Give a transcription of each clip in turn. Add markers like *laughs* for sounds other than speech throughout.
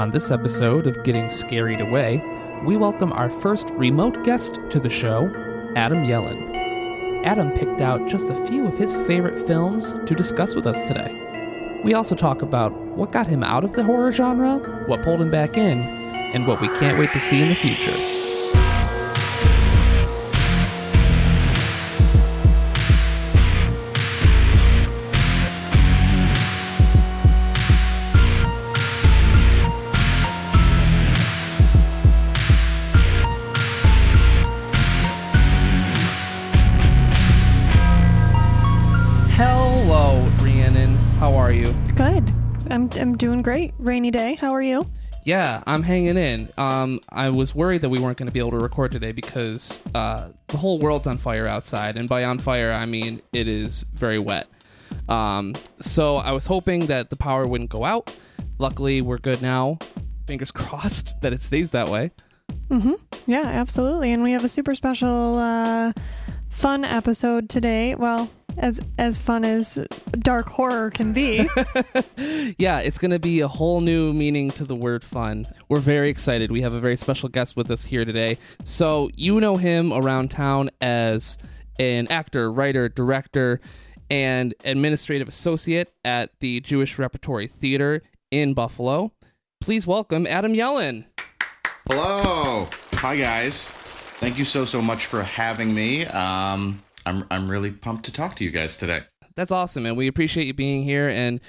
On this episode of Getting Scarried Away, we welcome our first remote guest to the show, Adam Yellen. Adam picked out just a few of his favorite films to discuss with us today. We also talk about what got him out of the horror genre, what pulled him back in, and what we can't wait to see in the future. I'm I'm doing great. Rainy day. How are you? Yeah, I'm hanging in. Um, I was worried that we weren't going to be able to record today because uh, the whole world's on fire outside, and by on fire I mean it is very wet. Um, so I was hoping that the power wouldn't go out. Luckily, we're good now. Fingers *laughs* crossed that it stays that way. Yeah, absolutely. And we have a super special uh fun episode today. Well, as as fun as dark horror can be. *laughs* Yeah, it's going to be a whole new meaning to the word fun. We're very excited. We have a very special guest with us here today. So, you know him around town as an actor, writer, director, and administrative associate at the Jewish Repertory Theater in Buffalo. Please welcome Adam Yellen. Hello. Hi guys. Thank you so so much for having me. Um I'm I'm really pumped to talk to you guys today. That's awesome, and we appreciate you being here. And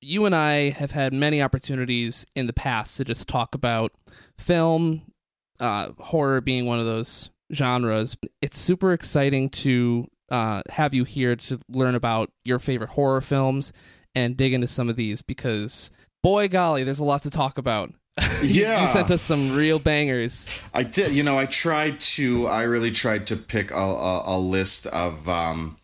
you and I have had many opportunities in the past to just talk about film, uh, horror being one of those genres. It's super exciting to uh, have you here to learn about your favorite horror films and dig into some of these because, boy golly, there's a lot to talk about. *laughs* Yeah. you sent us some real bangers. I did, you know, I tried to I really tried to pick a a, a list of um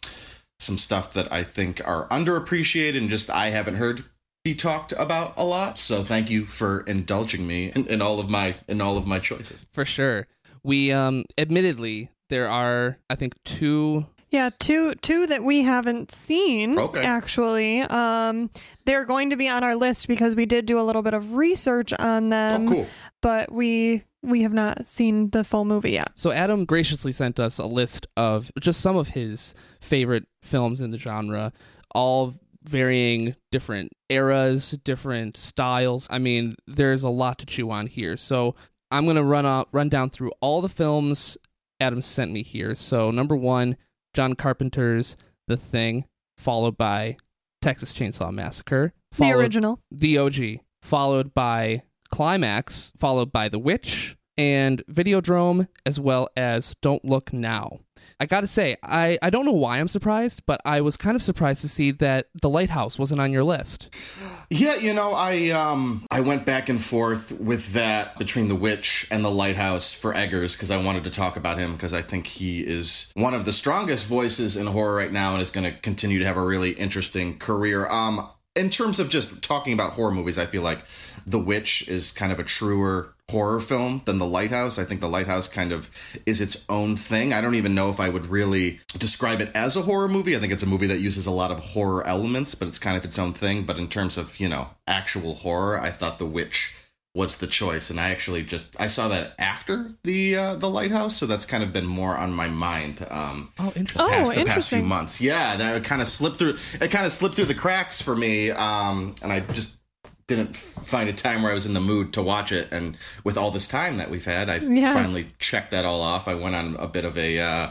some stuff that I think are underappreciated and just I haven't heard be talked about a lot. So thank you for indulging me in, in all of my in all of my choices. For sure. We, um, admittedly, there are, I think, two yeah, two two that we haven't seen Okay. actually. Um they're going to be on our list because we did do a little bit of research on them. oh cool. But we we have not seen the full movie yet. So Adam graciously sent us a list of just some of his favorite films in the genre, all varying different eras, different styles. I mean, there's a lot to chew on here. So I'm gonna run out, run down through all the films Adam sent me here. So number one, John Carpenter's The Thing, followed by Texas Chainsaw Massacre, The original. the OG, followed by Climax, followed by The Witch, and Videodrome, as well as Don't Look Now. I gotta say, I, I don't know why I'm surprised, but I was kind of surprised to see that The Lighthouse wasn't on your list. *gasps* Yeah, you know, I um I went back and forth with that between The Witch and The Lighthouse for Eggers because I wanted to talk about him because I think he is one of the strongest voices in horror right now and is going to continue to have a really interesting career. Um in terms of just talking about horror movies, I feel like The Witch is kind of a truer horror film than The Lighthouse. I think The Lighthouse kind of is its own thing. I don't even know if I would really describe it as a horror movie. I think it's a movie that uses a lot of horror elements, but it's kind of its own thing. But in terms of, you know, actual horror, I thought The Witch was the choice and I actually just I saw that after the uh, the lighthouse so that's kind of been more on my mind um Oh, interesting. Oh, past the past few months. Yeah, that kind of slipped through. It kind of slipped through the cracks for me, um, and I just didn't find a time where I was in the mood to watch it. And with all this time that we've had, I Yes. finally checked that all off. I went on a bit of a uh,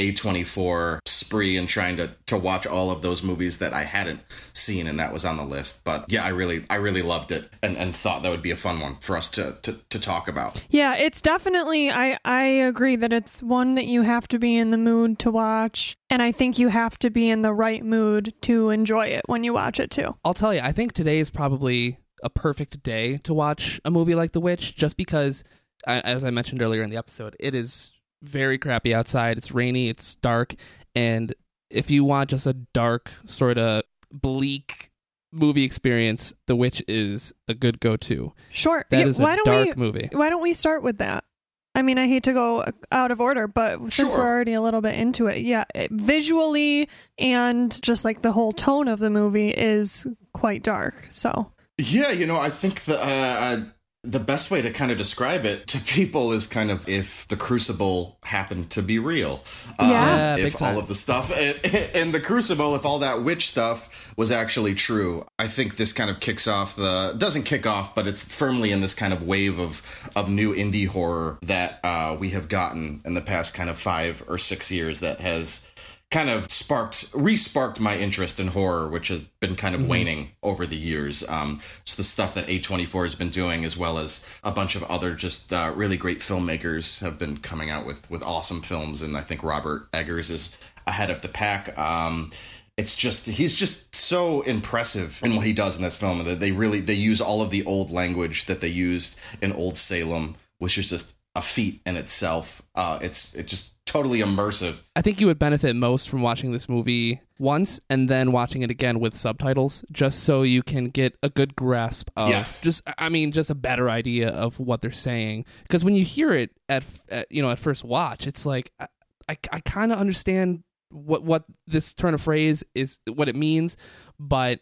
A24 spree and trying to to watch all of those movies that I hadn't seen, and that was on the list. But yeah, I really I really loved it, and, and thought that would be a fun one for us to to, to talk about. Yeah, it's definitely I I agree that it's one that you have to be in the mood to watch and I think you have to be in the right mood to enjoy it when you watch it too. I'll tell you, I think today is probably a perfect day to watch a movie like The Witch, just because, as I mentioned earlier in the episode, it is very crappy outside. It's rainy, it's dark, and if you want just a dark, sort of bleak movie experience, The Witch is a good go-to. Sure. That Yeah, is why a don't dark we movie. why don't we start with that? I mean, I hate to go out of order, but since Sure. we're already a little bit into it, yeah, it, visually and just like the whole tone of the movie is quite dark. So, Yeah, you know, I think the uh, uh, the best way to kind of describe it to *laughs* people is kind of if the crucible happened to be real. Yeah. Yeah, if all of the stuff *laughs* in the crucible, if all that witch stuff was actually true, I think this kind of kicks off the doesn't kick off, but it's firmly in this kind of wave of of new indie horror that uh, we have gotten in the past kind of five or six years that has kind of sparked re-sparked my interest in horror which has been kind of waning over the years. Um it's the stuff that a24 has been doing as well as a bunch of other just uh, really great filmmakers have been coming out with with awesome films and i think robert eggers is ahead of the pack. Um it's just he's just so impressive in what he does in this film that they really they use all of the old language that they used in old salem which is just a feat in itself. Uh it's it's just totally immersive I think you would benefit most from watching this movie once and then watching it again with subtitles, just so you can get a good grasp of Yes. just I mean just a better idea of what they're saying. Because when you hear it at, at you know at first watch, it's like I I, I kind of understand what what this turn of phrase is what it means, but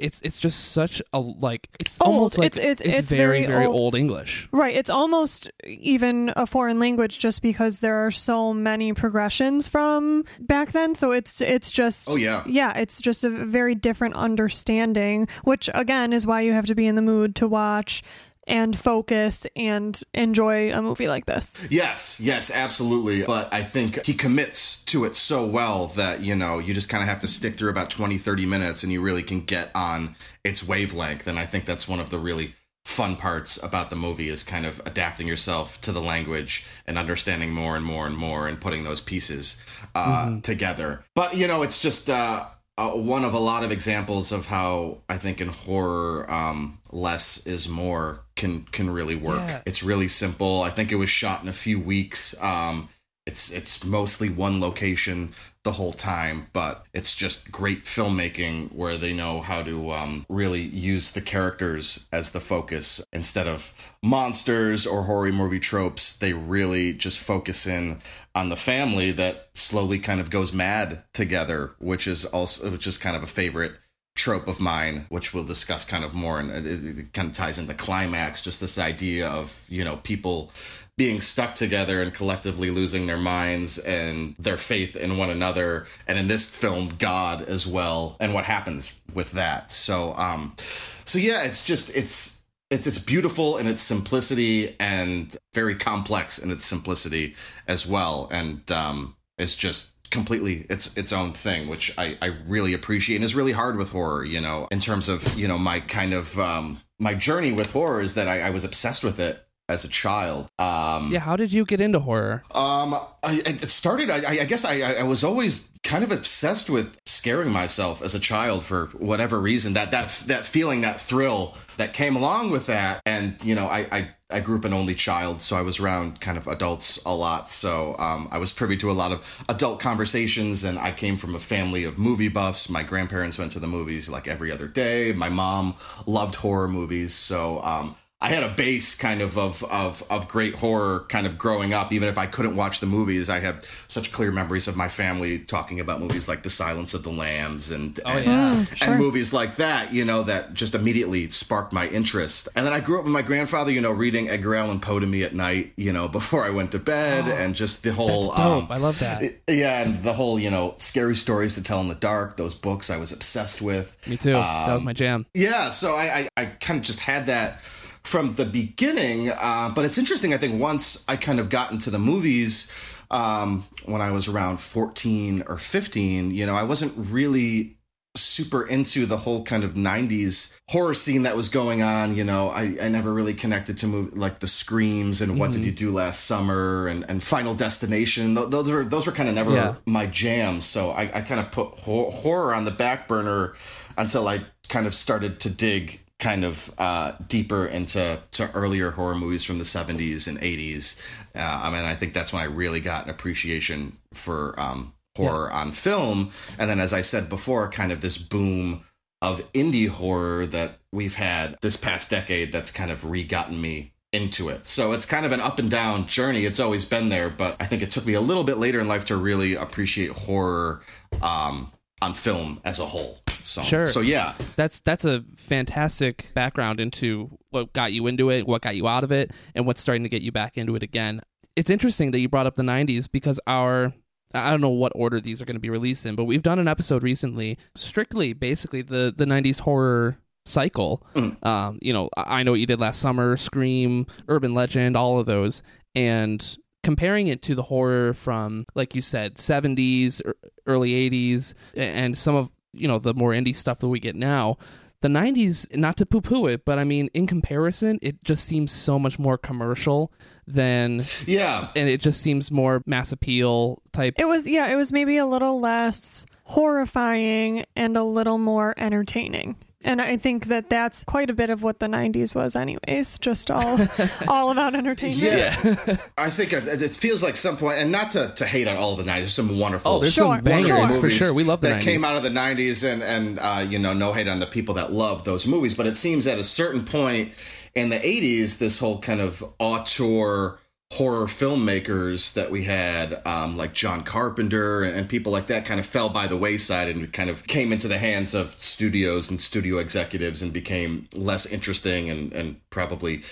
it's it's just such a like it's Old. almost like It's- it's- it's very very very old. old English. Right. It's almost even a foreign language just because there are so many progressions from back then. So it's it's just Oh, yeah. Yeah, it's just a very different understanding, which again is why you have to be in the mood to watch and focus and enjoy a movie like this. Yes, yes, absolutely. But I think he commits to it so well that, you know, you just kind of have to stick through about 20, 30 minutes and you really can get on its wavelength. And I think that's one of the really fun parts about the movie is kind of adapting yourself to the language and understanding more and more and more and putting those pieces uh, together. But, you know, it's just. Uh, uh, one of a lot of examples of how I think in horror, um, less is more can can really work. Yeah. It's really simple. I think it was shot in a few weeks. Um, it's it's mostly one location the whole time, but it's just great filmmaking where they know how to um, really use the characters as the focus instead of monsters or horror movie tropes. They really just focus in on the family that slowly kind of goes mad together, which is also which is kind of a favorite trope of mine, which we'll discuss kind of more, and it, it kind of ties into climax. Just this idea of you know people being stuck together and collectively losing their minds and their faith in one another, and in this film, God as well, and what happens with that. So, um, so yeah, it's just it's. It's it's beautiful in its simplicity and very complex in its simplicity as well, and um, it's just completely its its own thing, which I, I really appreciate and is really hard with horror. You know, in terms of you know my kind of um, my journey with horror is that I, I was obsessed with it as a child. Um, Yeah, how did you get into horror? um, I, it started. I, I guess I, I was always kind of obsessed with scaring myself as a child for whatever reason. That that that feeling, that thrill that came along with that, and you know, I I, I grew up an only child, so I was around kind of adults a lot. So um, I was privy to a lot of adult conversations, and I came from a family of movie buffs. My grandparents went to the movies like every other day. My mom loved horror movies, so. Um, I had a base kind of of of of great horror kind of growing up. Even if I couldn't watch the movies, I have such clear memories of my family talking about movies like The Silence of the Lambs and Oh, and, yeah. Mm, sure. and movies like that. You know that just immediately sparked my interest. And then I grew up with my grandfather. You know, reading Edgar Allan Poe to me at night. You know, *laughs* before I went to bed, and just the whole That's dope. um, I love that. yeah, and the whole you know scary stories to tell in the dark. Those books I was obsessed with. Me too. that was Um, my jam. Yeah, so I, I, I kind of just had that from the beginning. Uh, but it's interesting, I think, once I kind of got into the movies um, when I was around 14 or 15, you know, I wasn't really super into the whole kind of 90s horror scene that was going on you know i, I never really connected to move like the screams and what did you do last summer and, and final destination Th- those were those were kind of never Yeah. my jams so i, I kind of put hor- horror on the back burner until i kind of started to dig kind of uh, deeper into to earlier horror movies from the 70s and 80s uh, i mean i think that's when i really got an appreciation for um, horror on film and then as i said before kind of this boom of indie horror that we've had this past decade that's kind of re-gotten me into it. So it's kind of an up and down journey. It's always been there, but I think it took me a little bit later in life to really appreciate horror um, on film as a whole. So, Sure. So yeah, that's that's a fantastic background into what got you into it, what got you out of it, and what's starting to get you back into it again. It's interesting that you brought up the '90s because our I don't know what order these are going to be released in, but we've done an episode recently, strictly basically the the '90s horror cycle. Um, you know, I know what you did last summer, Scream, Urban Legend, all of those, and comparing it to the horror from, like you said, 70s, er- early 80s, and some of you know the more indie stuff that we get now. The 90s, not to poo poo it, but I mean, in comparison, it just seems so much more commercial than, yeah. and it just seems more mass appeal type. It was yeah, it was maybe a little less horrifying and a little more entertaining. And I think that that's quite a bit of what the 90s was anyways, just all *laughs* all about entertainment. Yeah, *laughs* I think it, it feels like some point, and not to, to hate on all of the '90s. There's some wonderful, Oh, there's Sure, some bangers sure. for sure. We love the that 90s. came out of the '90s, and and uh, you know, no hate on the people that love those movies, but it seems at a certain point in the '80s, this whole kind of auteur horror filmmakers that we had, um, like John Carpenter and, people like that, kind of fell by the wayside and kind of came into the hands of studios and studio executives and became less interesting and and probably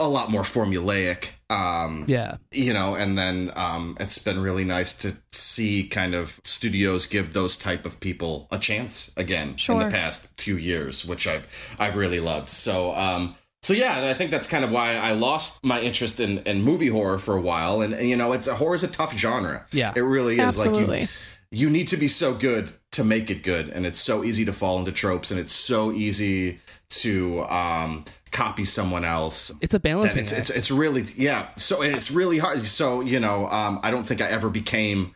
a lot more formulaic. Um, yeah. you know and then um it's been really nice to see kind of studios give those type of people a chance again in the past few years which i've i've really loved so um so yeah, I think that's kind of why I lost my interest in, in movie horror for a while, and, and you know, it's a horror is a tough genre. Yeah. it really is. Absolutely. Like you, you need to be so good to make it good, and it's so easy to fall into tropes, and it's so easy to um, copy someone else It's a that balancing it's, act. it's it's really yeah so and it's really hard so you know um i don't think i ever became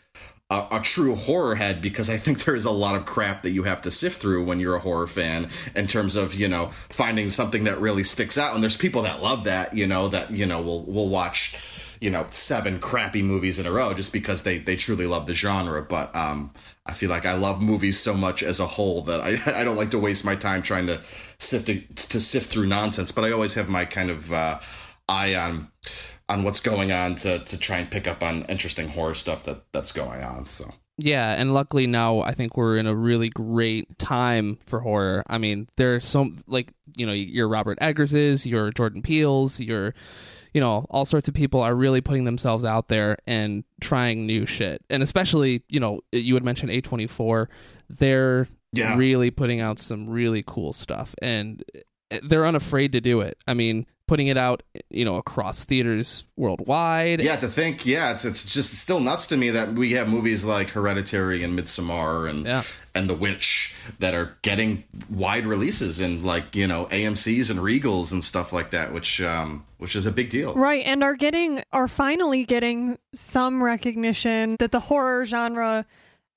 a, a true horror head because i think there is a lot of crap that you have to sift through when you're a horror fan in terms of you know finding something that really sticks out. And there's people that love that you know that you know will will watch you know seven crappy movies in a row just because they they truly love the genre. But um i feel like i love movies so much as a whole that i *laughs* i don't like to waste my time trying to sift to sift through nonsense. But i always have my kind of uh eye on on what's going on to to try and pick up on interesting horror stuff that that's going on so Yeah, and luckily now I think we're in a really great time for horror. I mean, there's some like you know your Robert Eggerses, your Jordan Peele's, your you know all sorts of people are really putting themselves out there and trying new shit. And especially you know you had mentioned A24, they're Yeah. really putting out some really cool stuff and they're unafraid to do it. I mean, putting it out you know across theaters worldwide. yeah to think yeah it's it's just still nuts to me that we have movies like hereditary and midsommar and Yeah. and the witch that are getting wide releases in like you know amcs and regals and stuff like that which um which is a big deal Right, and are getting are finally getting some recognition that the horror genre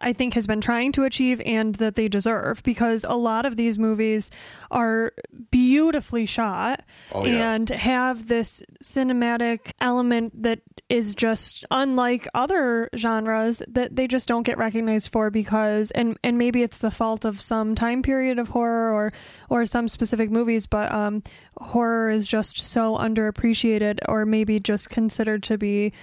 I think has been trying to achieve and that they deserve because a lot of these movies are beautifully shot Oh, yeah. and have this cinematic element that is just unlike other genres that they just don't get recognized for because and and maybe it's the fault of some time period of horror or or some specific movies but um horror is just so underappreciated or maybe just considered to be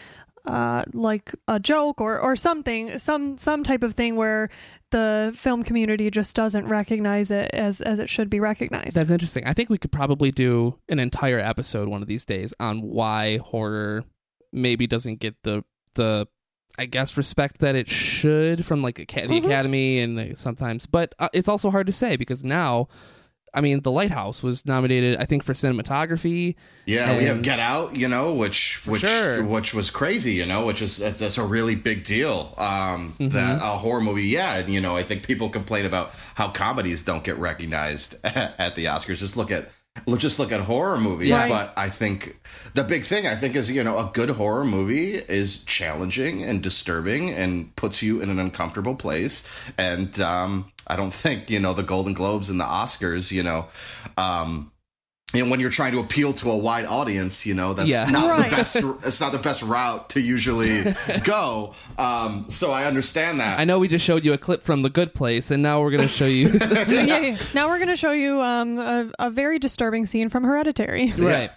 uh, like a joke or, or something, some some type of thing where the film community just doesn't recognize it as as it should be recognized. That's interesting. I think we could probably do an entire episode one of these days on why horror maybe doesn't get the the I guess respect that it should from like the Mhm. Academy and like, sometimes, but uh, it's also hard to say because now, I mean, The Lighthouse was nominated, I think, for cinematography. Yeah, we have Get Out, you know, which which sure. which was crazy, you know, which is that's, that's a really big deal. Um, That a horror movie, yeah, and you know, I think people complain about how comedies don't get recognized *laughs* at the Oscars. Just look at just look at horror movies. Right. But I think the big thing I think is you know a good horror movie is challenging and disturbing and puts you in an uncomfortable place. And um, I don't think you know the Golden Globes and the Oscars, you know. Um, and when you're trying to appeal to a wide audience, you know that's Yeah. not Right. the best. It's not the best route to usually *laughs* go. Um, so I understand that. I know we just showed you a clip from The Good Place, and now we're going to show you. *laughs* *laughs* yeah, yeah. Now we're going to show you um, a, a very disturbing scene from Hereditary. right.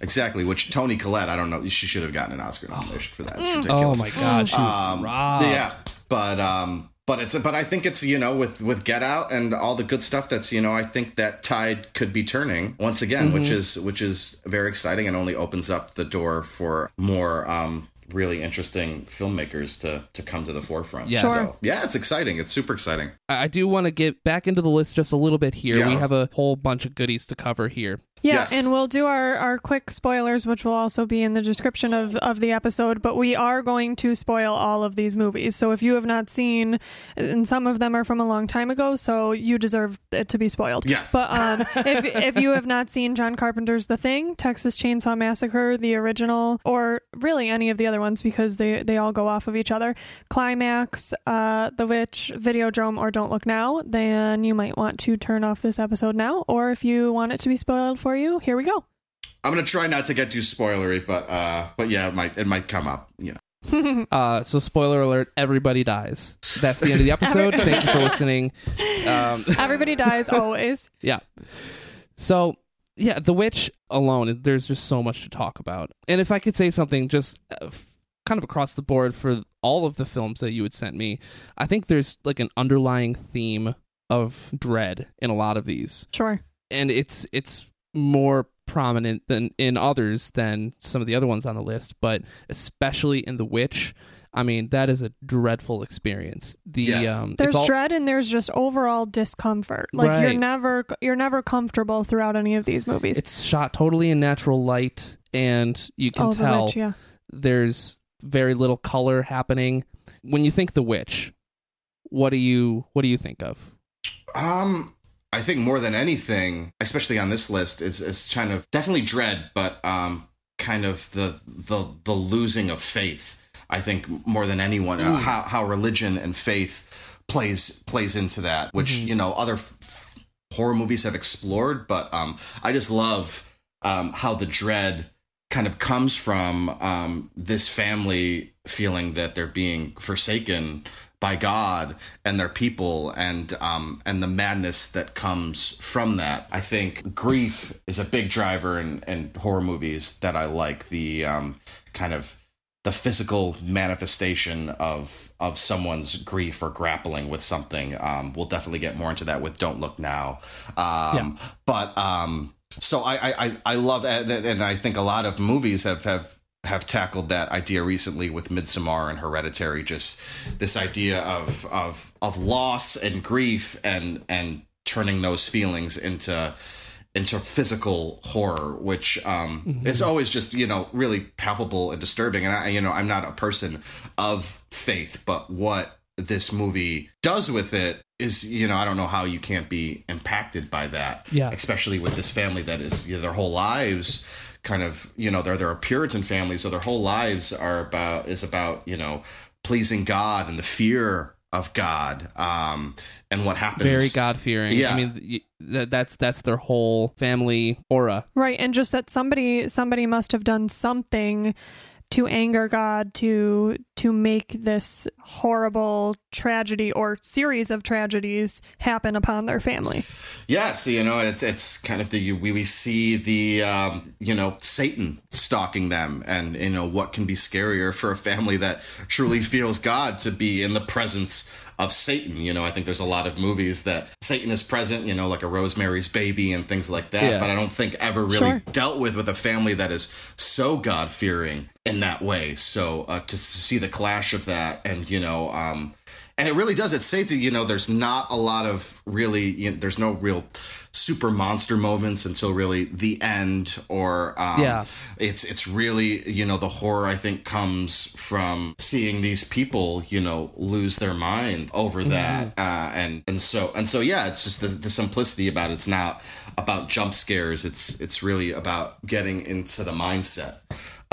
exactly. Which Toni Collette, I don't know. She should have gotten an Oscar nomination for that. It's ridiculous. Oh my God. Um, yeah, but um, but it's but I think it's you know with with Get Out and all the good stuff that's you know I think that tide could be turning once again, which is which is very exciting and only opens up the door for more um, really interesting filmmakers to to come to the forefront. Yeah. Sure. So, yeah, it's exciting. It's super exciting. I I do want to get back into the list just a little bit here. Yeah. We have a whole bunch of goodies to cover here. Yeah, Yes. and we'll do our, our quick spoilers, which will also be in the description of, of the episode. But we are going to spoil all of these movies. So if you have not seen, and some of them are from a long time ago, so you deserve it to be spoiled. Yes. But um, *laughs* if, if you have not seen John Carpenter's The Thing, Texas Chainsaw Massacre, the original, or really any of the other ones because they, they all go off of each other, Climax, uh, The Witch, Videodrome, or Don't Look Now, then you might want to turn off this episode now. Or if you want it to be spoiled for you, here we go. I'm gonna try not to get too spoilery, but uh, but yeah, it might it might come up. You know. *laughs* Uh, so, spoiler alert: everybody dies. That's the end of the episode. Thank you for listening. Um, *laughs* Everybody dies *laughs* always. yeah. So, yeah, The Witch alone, there's just so much to talk about. And if I could say something just uh, kind of across the board for all of the films that you had sent me, I think there's like an underlying theme of dread in a lot of these. Sure. And it's it's more prominent than in others than some of the other ones on the list, but especially in The Witch, I mean, that is a dreadful experience. The Yes. um There's all, dread and there's just overall discomfort. Like you're never you're never comfortable throughout any of these movies. it's shot totally in natural light and you can oh, The tell Witch, yeah. there's very little color happening. When you think The Witch, what do you what do you think of? Um, I think more than anything, especially on this list, is is kind of definitely dread, but um, kind of the the the losing of faith. I think more than anyone, uh, Mm. how how religion and faith plays plays into that, which Mhm. you know other f- horror movies have explored. But um, I just love um, how the dread kind of comes from um, this family feeling that they're being forsaken by God and their people and um and the madness that comes from that. I think grief is a big driver in, in horror movies that I like. The um kind of the physical manifestation of of someone's grief or grappling with something. Um, we'll definitely get more into that with "Don't Look Now." Um, But um, so I, I I love and I think a lot of movies have have have tackled that idea recently with Midsommar and Hereditary. Just this idea of of of loss and grief and and turning those feelings into into physical horror, which um, Mhm. is always just you know really palpable and disturbing. And I, you know, I'm not a person of faith, but what this movie does with it is, you know, I don't know how you can't be impacted by that. Yeah. especially with this family that is you know, their whole lives kind of you know they're they're a Puritan family, so their whole lives are about is about you know pleasing God and the fear of God, um, and what happens. Very God fearing. Yeah. I mean, y- that, that's that's their whole family aura. Right, and just that somebody somebody must have done something to anger God to to make this horrible tragedy or series of tragedies happen upon their family. Yes, you know, it's it's kind of the we we see the um, you know Satan stalking them, and you know what can be scarier for a family that truly *laughs* feels God to be in the presence of Satan. You know, I think there's a lot of movies that Satan is present, you know, like a Rosemary's Baby and things like that. Yeah. But I don't think ever really Sure. dealt with with a family that is so God fearing in that way. So uh, to see the clash of that, and you know. um and it really does. It says you know there's not a lot of really you know, there's no real super monster moments until really the end or um, Yeah. it's it's really you know the horror I think comes from seeing these people you know lose their mind over that uh, and and so and so yeah it's just the, the simplicity about it. it's not about jump scares it's it's really about getting into the mindset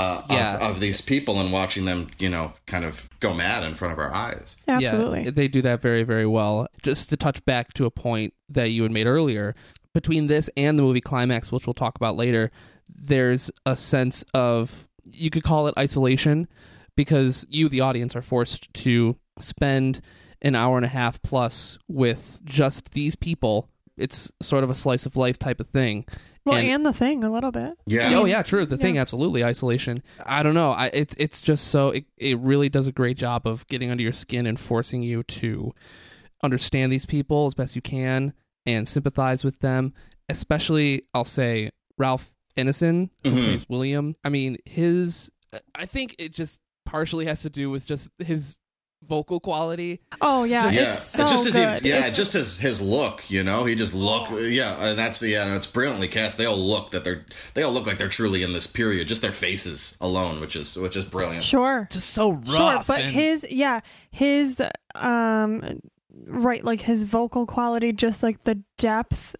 uh, Yeah. of, of these people and watching them you know kind of go mad in front of our eyes. Absolutely. Yeah, they do that very, very well. Just to touch back to a point that you had made earlier, between this and the movie Climax, which we'll talk about later, there's a sense of, you could call it isolation, because you, the audience, are forced to spend an hour and a half plus with just these people it's sort of a slice of life type of thing. Well, And- and, the thing a little bit. Yeah. Oh yeah, true. The thing, absolutely, isolation. I don't know. I it's it's just so it, it really does a great job of getting under your skin and forcing you to understand these people as best you can and sympathize with them. Especially, I'll say Ralph Ineson, who Mhm. plays William. I mean, his. I think it just partially has to do with just his vocal quality. Oh yeah, Yeah, it's so just his good. yeah, It's- just his his look, you know, he just look, yeah, and that's yeah, and it's brilliantly cast. They all look that they're they all look like they're truly in this period, just their faces alone, which is which is brilliant. sure. Just so rough. Sure, but and- his yeah, his um right like his vocal quality just like the depth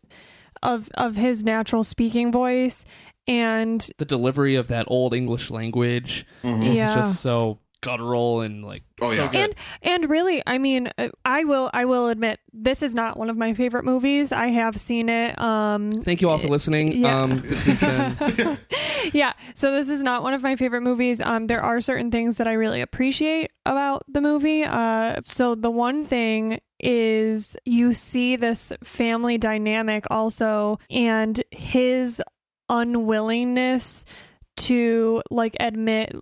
of of his natural speaking voice and the delivery of that old English language Mhm. is Yeah. just so guttural and like Oh, so yeah. good. and and really i mean uh, i will i will admit this is not one of my favorite movies i have seen it um Thank you all for listening. Yeah. Um, this has been *laughs* yeah so this is not one of my favorite movies um there are certain things that i really appreciate about the movie uh so the one thing is you see this family dynamic also and his unwillingness to like admit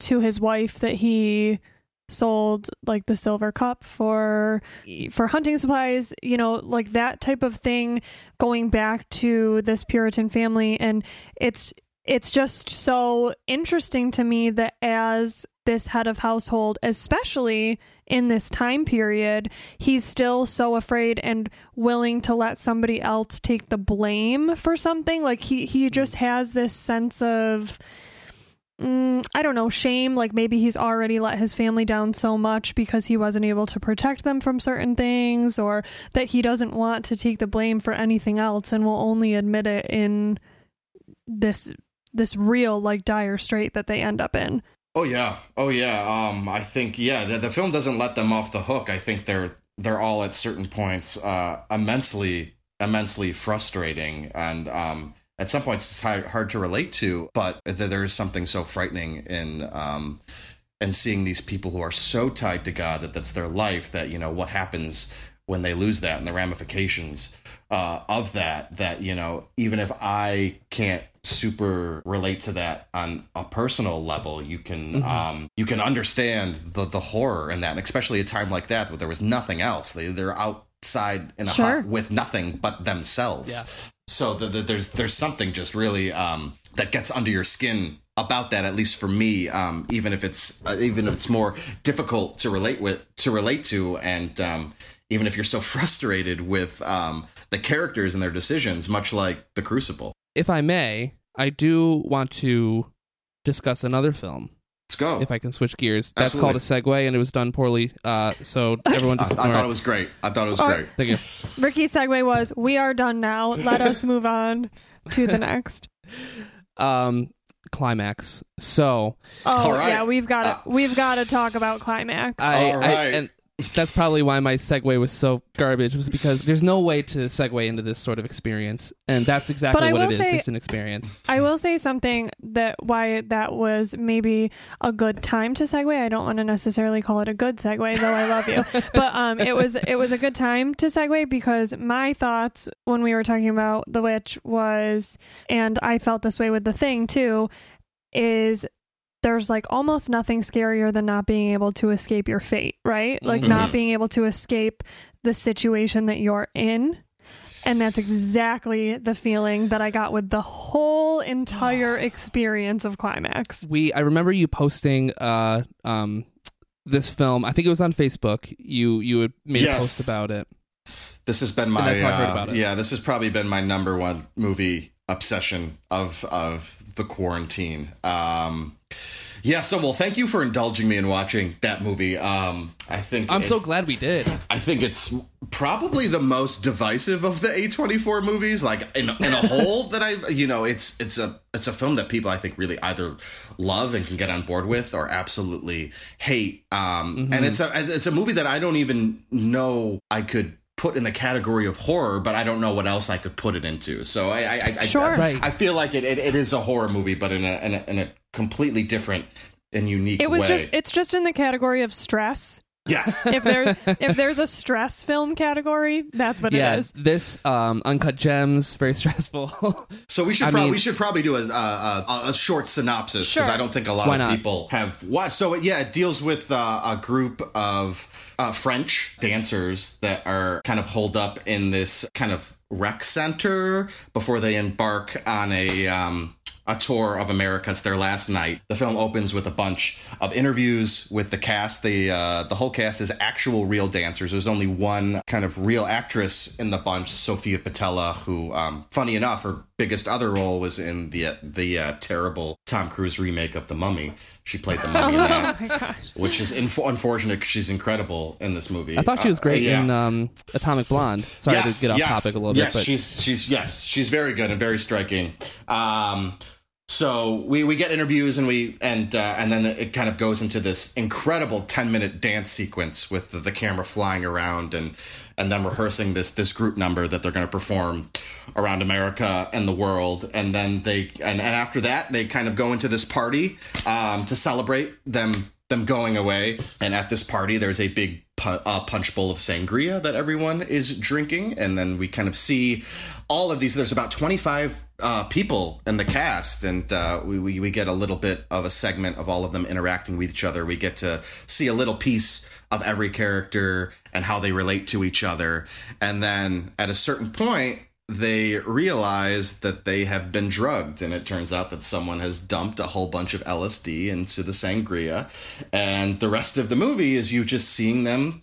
to his wife that he sold like the silver cup for for hunting supplies you know like that type of thing going back to this puritan family. And it's it's just so interesting to me that as this head of household especially in this time period he's still so afraid and willing to let somebody else take the blame for something. Like he he just mm. has this sense of mm, I don't know, shame. Like maybe he's already let his family down so much because he wasn't able to protect them from certain things, or that he doesn't want to take the blame for anything else and will only admit it in this this real like dire strait that they end up in. Oh yeah, oh yeah. Um, I think yeah, the, the film doesn't let them off the hook. I think they're they're all at certain points uh, immensely immensely frustrating, and um, at some points it's hard, hard to relate to. But th- there is something so frightening in um, and seeing these people who are so tied to God that that's their life. That you know what happens when they lose that and the ramifications uh, of that. That you know even if I can't super relate to that on a personal level you can um you can understand the the horror in that and especially a time like that where there was nothing else they they're outside in a Sure. hut with nothing but themselves Yeah. So the, the, there's there's something just really um that gets under your skin about that at least for me um even if it's uh, even if it's more difficult to relate with to relate to and um even if you're so *laughs* frustrated with um the characters and their decisions much like the crucible if I may, I do want to discuss another film. Let's go If I can switch gears, that's Absolutely. called a segue, and it was done poorly. Uh, so *laughs* everyone just I ignore thought it. it was great. I thought it was Oh. great. Thank you. *laughs* Ricky's segue was, "We are done now. Let us move on to the next." *laughs* Um, climax. So Oh All right. yeah, we've got to Uh, we've got to talk about climax. I, All I and that's probably why my segue was so garbage was because there's no way to segue into this sort of experience, and that's exactly what it is. say- it's an experience. I will say something that why that was maybe a good time to segue. I don't want to necessarily call it a good segue, though I love you. *laughs* but um, it was it was a good time to segue because my thoughts when we were talking about the witch was, and I felt this way with the thing too, is there's like almost nothing scarier than not being able to escape your fate, right? Like Mhm. not being able to escape the situation that you're in. And that's exactly the feeling that I got with the whole entire *sighs* experience of Climax. We I remember you posting uh um this film. I think it was on Facebook. You you had made Yes. a post about it. This has been my that's how I heard uh, yeah. This has probably been my number one movie obsession of of the quarantine. Um, yeah. So well, thank you for indulging me in watching that movie. Um, I think I'm so glad we did. I think it's probably the most divisive of the A24 movies. Like in in a whole that I you know it's it's a it's a film that people I think really either love and can get on board with or absolutely hate. Um, and it's a it's a movie that I don't even know I could put in the category of horror, but I don't know what else I could put it into. So I I, I, Sure. I, Right. I feel like it, it it is a horror movie, but in a in a, in a completely different and unique It was way. just it's just in the category of stress Yes. *laughs* if there if there's a stress film category, that's what yeah, it is. this um, uncut gems very stressful. *laughs* So we should I prob- mean- we should probably do a a, a, a short synopsis because Sure. I don't think a lot Why of not? people have watched. So yeah, it deals with uh, a group of uh, French dancers that are kind of holed up in this kind of rec center before they embark on a um, a tour of America. It's their last night. The film opens with a bunch of interviews with the cast. The uh, the whole cast is actual real dancers. There's only one kind of real actress in the bunch, Sofia Boutella, who, um, funny enough, her biggest other role was in the the uh, terrible Tom Cruise remake of The Mummy. She played the mummy in *laughs* Oh that, my gosh. which is inf- unfortunate 'cause she's incredible in this movie. I thought she was Uh, great yeah. in um, Atomic Blonde. Sorry to get off topic a little yes, bit, but she's she's yes, she's very good and very striking. Um, so we we get interviews and we and uh, and then it kind of goes into this incredible ten minute dance sequence with the, the camera flying around and and them rehearsing this this group number that they're going to perform around America and the world. And then they and, and after that they kind of go into this party um, to celebrate them them going away. And at this party there's a big uh, punch bowl of sangria that everyone is drinking. And then we kind of see all of these. There's about 25 uh, people in the cast. And uh, we, we, we get a little bit of a segment of all of them interacting with each other. We get to see a little piece of every character and how they relate to each other. And then at a certain point they realize that they have been drugged and it turns out that someone has dumped a whole bunch of LSD into the sangria and the rest of the movie is you just seeing them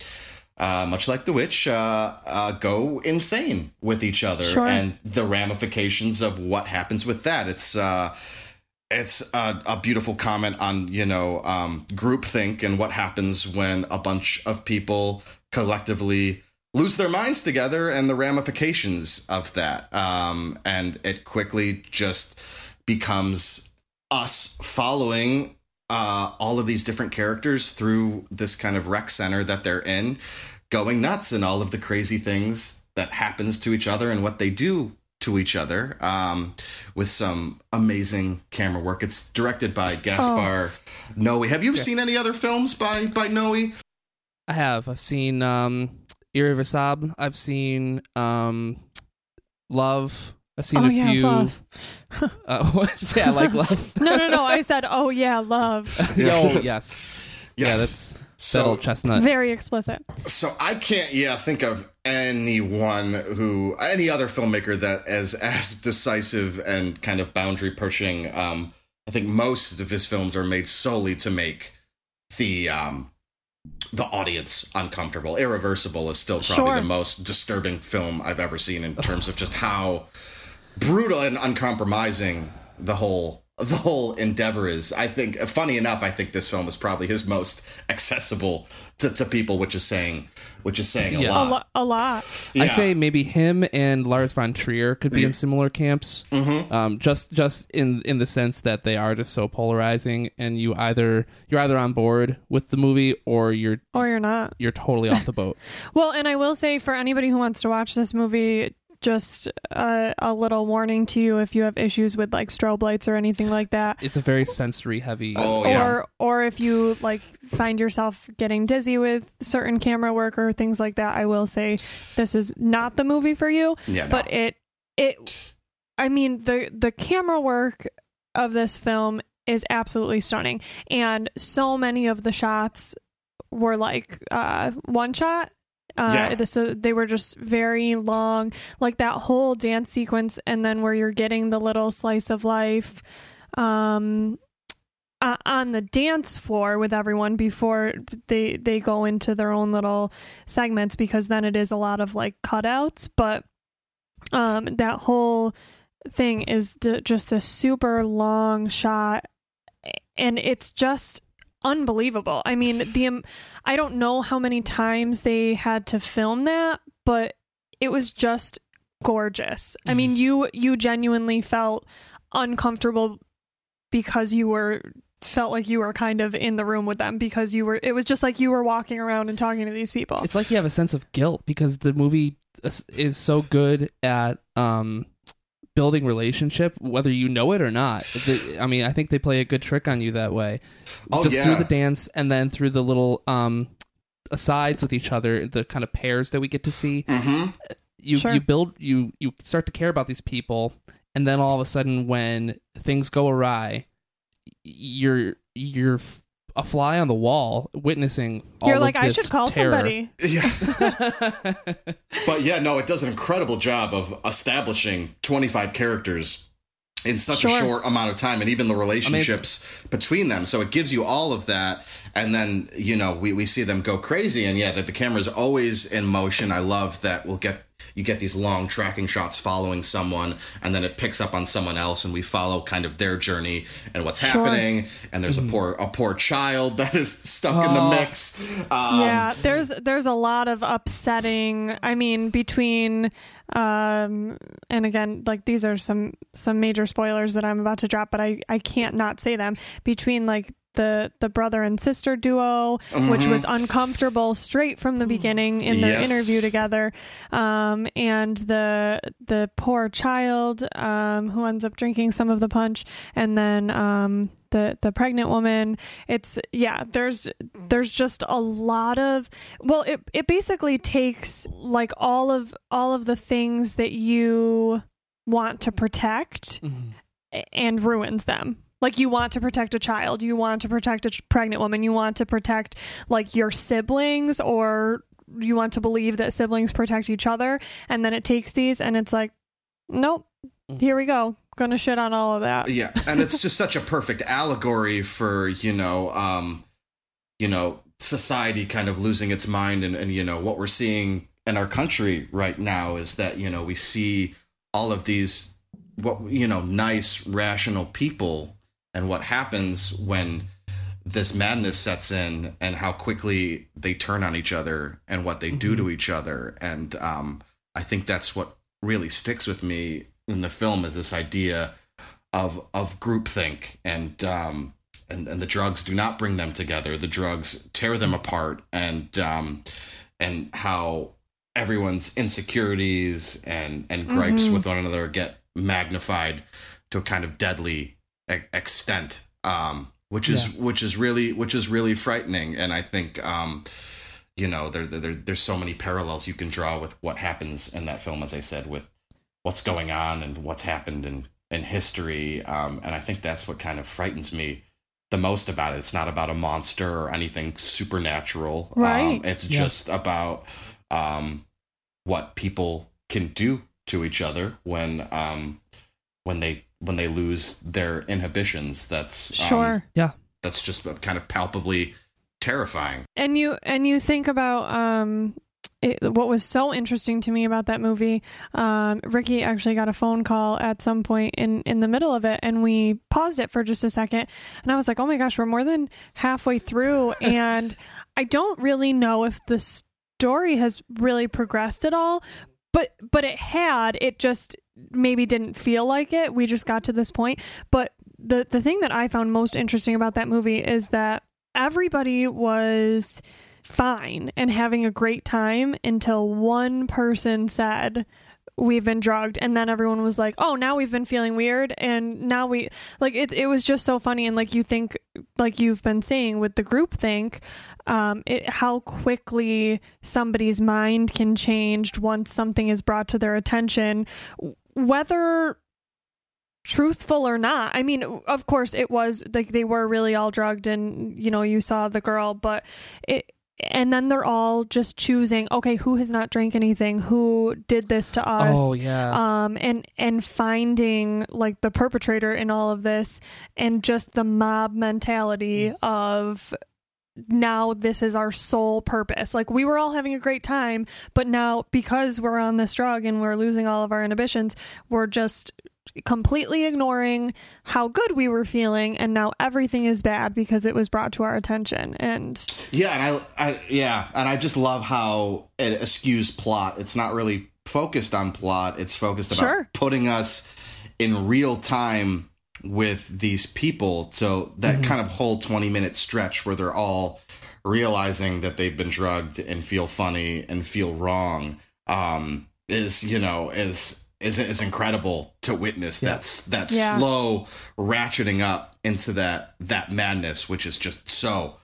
uh, much like the witch uh, uh, go insane with each other Sure. and the ramifications of what happens with that it's uh, it's a, a beautiful comment on you know um, groupthink and what happens when a bunch of people collectively lose their minds together and the ramifications of that. Um, and it quickly just becomes us following uh, all of these different characters through this kind of rec center that they're in, going nuts and all of the crazy things that happens to each other and what they do to each other um, with some amazing camera work. It's directed by Gaspar Noe. Have you seen any other films by by Noe? I have. I've seen um, Irreversible. I've seen um, Love. I've seen Oh a yeah, few. love. *laughs* Uh, *laughs* what did you say? I like *laughs* Love. No, no, no. I said, oh yeah, love. oh yes. Yeah, Yes. that's that old chestnut. Very explicit. So I can't, yeah, think of anyone who, any other filmmaker that is as decisive and kind of boundary pushing. Um, I think most of his films are made solely to make the um, the audience uncomfortable. Irreversible is still probably Sure. the most disturbing film I've ever seen in terms of just how brutal and uncompromising the whole the whole endeavor is. I think, funny enough, I think this film is probably his most accessible to, to people, which is saying which is saying a Yeah. A, lot. lo- a lot. I say maybe him and Lars von Trier could be in similar camps. Mhm. Um, just just in in the sense that they are just so polarizing, and you either you're either on board with the movie or you're Or you're not. you're totally off the boat. *laughs* Well, and I will say for anybody who wants to watch this movie, just uh, a little warning to you if you have issues with like strobe lights or anything like that. It's a very sensory heavy. Oh yeah. Or or if you like find yourself getting dizzy with certain camera work or things like that, I will say this is not the movie for you. yeah. no. But it it I mean the the camera work of this film is absolutely stunning. And so many of the shots were like uh one shot. Uh, Yeah. this, uh, they were just very long, like that whole dance sequence, and then where you're getting the little slice of life, um, uh, on the dance floor with everyone before they they go into their own little segments because then it is a lot of like cutouts but um that whole thing is d- just this super long shot and it's just unbelievable. I mean the um, i don't know how many times they had to film that but it was just gorgeous. I mean you you genuinely felt uncomfortable because you were felt like you were kind of in the room with them because you were it was just like you were walking around and talking to these people. It's like you have a sense of guilt because the movie is, is so good at um, building relationship, whether you know it or not. The- I mean, I think they play a good trick on you that way. Oh, Just yeah. through the dance and then through the little um, asides with each other, the kind of pairs that we get to see. Mm-hmm. You Sure. you build you you start to care about these people, and then all of a sudden, when things go awry, you're you're f- a fly on the wall, witnessing. All You're of like, I should call terror. somebody. *laughs* Yeah. But yeah, no, it does an incredible job of establishing 25 characters in such a short amount of time and even the relationships between them. So it gives you all of that. And then, you know, we, we see them go crazy. And yeah, that the camera's always in motion. I love that we'll get. You get these long tracking shots following someone, and then it picks up on someone else, and we follow kind of their journey and what's happening. And there's a poor a poor child *laughs* that is stuck in the Oh. mix. Um, yeah, there's there's a lot of upsetting. I mean, between um and again, like these are some some major spoilers that I'm about to drop, but I I can't not say them. Between like the the brother and sister duo, which was uncomfortable straight from the beginning in their Yes. interview together, um, and the the poor child um, who ends up drinking some of the punch, and then um, the the pregnant woman. It's yeah. There's there's just a lot of well, it it basically takes like all of all of the things that you want to protect Mhm. and ruins them. Like you want to protect a child, you want to protect a ch- pregnant woman, you want to protect like your siblings or you want to believe that siblings protect each other and then it takes these and it's like nope, here we go. Gonna shit on all of that. Yeah, and it's just *laughs* such a perfect allegory for you know, um, you know, society kind of losing its mind, and and you know what we're seeing in our country right now is that you know we see all of these what you know nice rational people, and what happens when this madness sets in, and how quickly they turn on each other, and what they do to each other, and um, I think that's what really sticks with me in the film is this idea of of groupthink and um and, and the drugs do not bring them together. The drugs tear them apart and um and how everyone's insecurities and and gripes Mhm. with one another get magnified to a kind of deadly extent um which is which is really which is really frightening. And I think um you know there, there there's so many parallels you can draw with what happens in that film as I said with what's going on and what's happened in in history. Um, and i think that's what kind of frightens me the most about it. It's not about a monster or anything supernatural. Right. um, it's Yeah. just about um, what people can do to each other when um, when they when they lose their inhibitions that's um, yeah. that's just kind of palpably terrifying. And you and you think about um it, what was so interesting to me about that movie um ricky actually got a phone call at some point in in the middle of it and we paused it for just a second and i was like oh my gosh we're more than halfway through *laughs* and i don't really know if the story has really progressed at all but but it had it just maybe didn't feel like it. We just got to this point. But the the thing that i found most interesting about that movie is that everybody was fine and having a great time until one person said we've been drugged. And then everyone was like oh now we've been feeling weird. And now we like it it was just so funny. And like you think like you've been saying with the group think um it, how quickly somebody's mind can change once something is brought to their attention whether truthful or not. I mean, of course it was like they were really all drugged and you know, you saw the girl, but it and then they're all just choosing, okay, who has not drank anything? Who did this to us? Oh yeah. um and and finding like the perpetrator in all of this and just the mob mentality of now this is our sole purpose like we were all having a great time but now because we're on this drug and we're losing all of our inhibitions we're just completely ignoring how good we were feeling and now everything is bad because it was brought to our attention and Yeah, and I, I yeah, and I just love how it eschews plot. It's not really focused on plot. It's focused about Sure. putting us in real time with these people. So that kind of whole twenty minute stretch where they're all realizing that they've been drugged and feel funny and feel wrong um, is you know is is is incredible to witness. Yeah. That's that Yeah. slow ratcheting up into that that madness, which is just so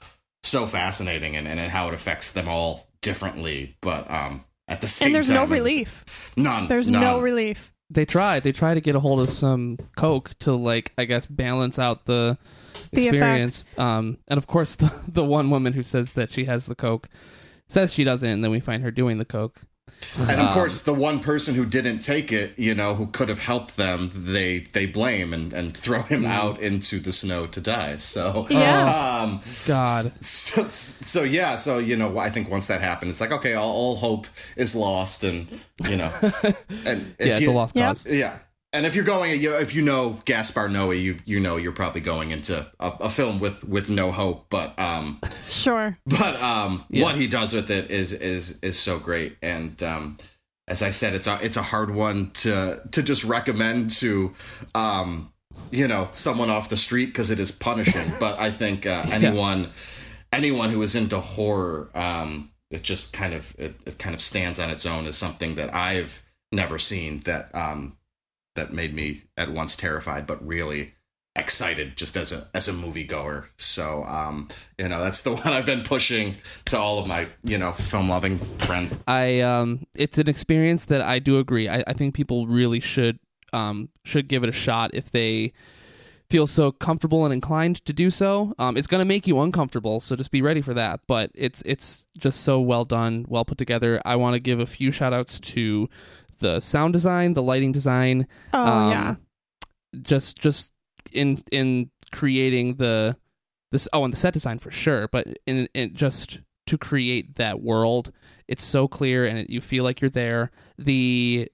so fascinating and, and how it affects them all differently. But um, at the same And there's time, no relief. None. There's none. no relief. They try. They try to get a hold of some coke to like I guess balance out the, The experience. Um, and of course *laughs* the the one woman who says that she has the coke says she doesn't, and then we find her doing the coke. And of Um, course, the one person who didn't take it, you know, who could have helped them, they they blame and, and *laughs* throw him Mm. out into the snow to die. So Yeah. um, God. So, so yeah, so you know, I think once that happened, it's like okay, all, all hope is lost, and you know, *laughs* and if yeah, it's you, a lost cause. Yeah, and if you're going, if you know Gaspar Noé, you you know you're probably going into a, a film with with no hope, but um, *laughs* Sure. but um, Yeah. what he does with it is is is so great, and um, as I said, it's a it's a hard one to to just recommend to um, you know someone off the street because it is punishing. *laughs* but I think uh, anyone anyone who is into horror, um, it just kind of it, it kind of stands on its own as something that I've never seen that um, that made me at once terrified, but really excited just as a as a moviegoer. So um, you know, that's the *laughs* one I've been pushing to all of my, you know, film loving friends. I um, it's an experience that I do agree. I, I think people really should um should give it a shot if they feel so comfortable and inclined to do so. Um, it's gonna make you uncomfortable, so just be ready for that. But it's it's just so well done, well put together. I want to give a few shout outs to the sound design, the lighting design, Oh um, yeah. just just in in creating the this oh and the set design for sure but in, in just to create that world it's so clear and it, you feel like you're there the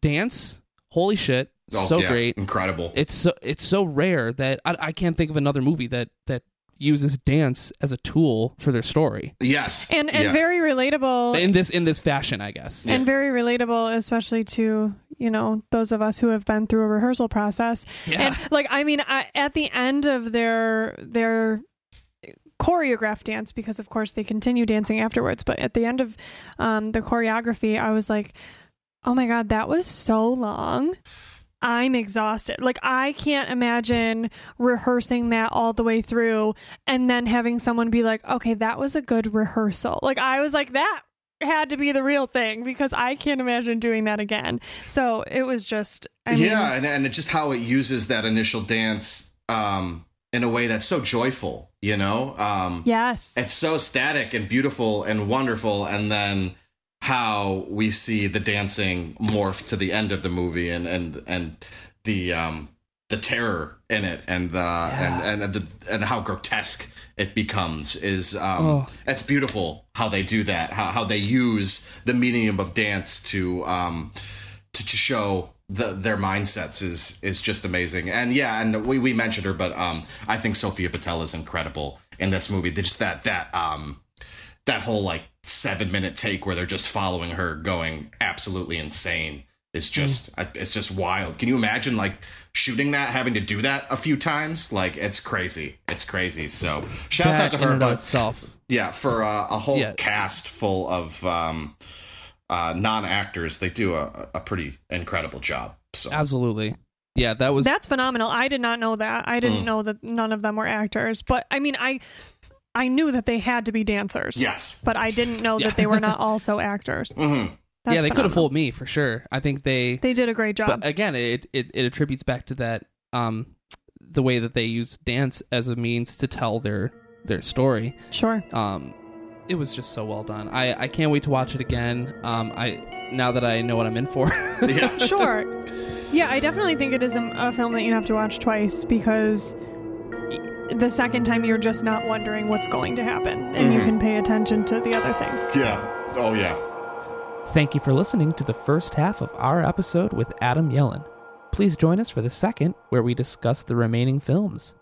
dance holy shit Oh, so yeah, great incredible. it's so it's so rare that I, I can't think of another movie that that uses dance as a tool for their story. Yes, And and yeah. very relatable. In this in this fashion i guess. And very relatable especially to you know those of us who have been through a rehearsal process. Yeah. And like i mean I, at the end of their their choreographed dance because of course they continue dancing afterwards but at the end of um, the choreography i was like oh my god that was so long i'm exhausted. Like i can't imagine rehearsing that all the way through and then having someone be like okay that was a good rehearsal. Like i was like that had to be the real thing because i can't imagine doing that again. So it was just I mean, yeah, and and it's just how it uses that initial dance um, in a way that's so joyful, you know. Um, yes. it's so static and beautiful and wonderful and then how we see the dancing morph to the end of the movie and and and the um the terror in it and the and and the and how grotesque it becomes is um Oh. it's beautiful how they do that how how they use the medium of dance to um to, to show the, their mindsets is is just amazing. And yeah, and we, we mentioned her, but um, I think Sofia Boutella is incredible in this movie. Just that that um that whole like seven minute take where they're just following her going absolutely insane is just uh, it's just wild. Can you imagine like shooting that, having to do that a few times? Like it's crazy. It's crazy. So shouts out to her, and but itself yeah, for uh, a whole Yeah. cast full of um, uh, non actors, they do a, a pretty incredible job. So absolutely yeah that was That's phenomenal. I did not know that. I didn't Mm. know that none of them were actors. But I mean, I I knew that they had to be dancers. yes, But I didn't know Yeah. that they were not *laughs* also actors. hmm That's yeah they could have fooled me for sure i think they They did a great job. but again it, it it attributes back to that um the way that they use dance as a means to tell their their story sure. um it was just so well done i i can't wait to watch it again um i now that i know what i'm in for *laughs* yeah, *laughs* Sure. Yeah, I definitely think it is a, a film that you have to watch twice because y- the second time you're just not wondering what's going to happen and you Mhm. can pay attention to the other things. yeah, oh yeah. thank you for listening to the first half of our episode with adam yellen please join us for the second where we discuss the remaining films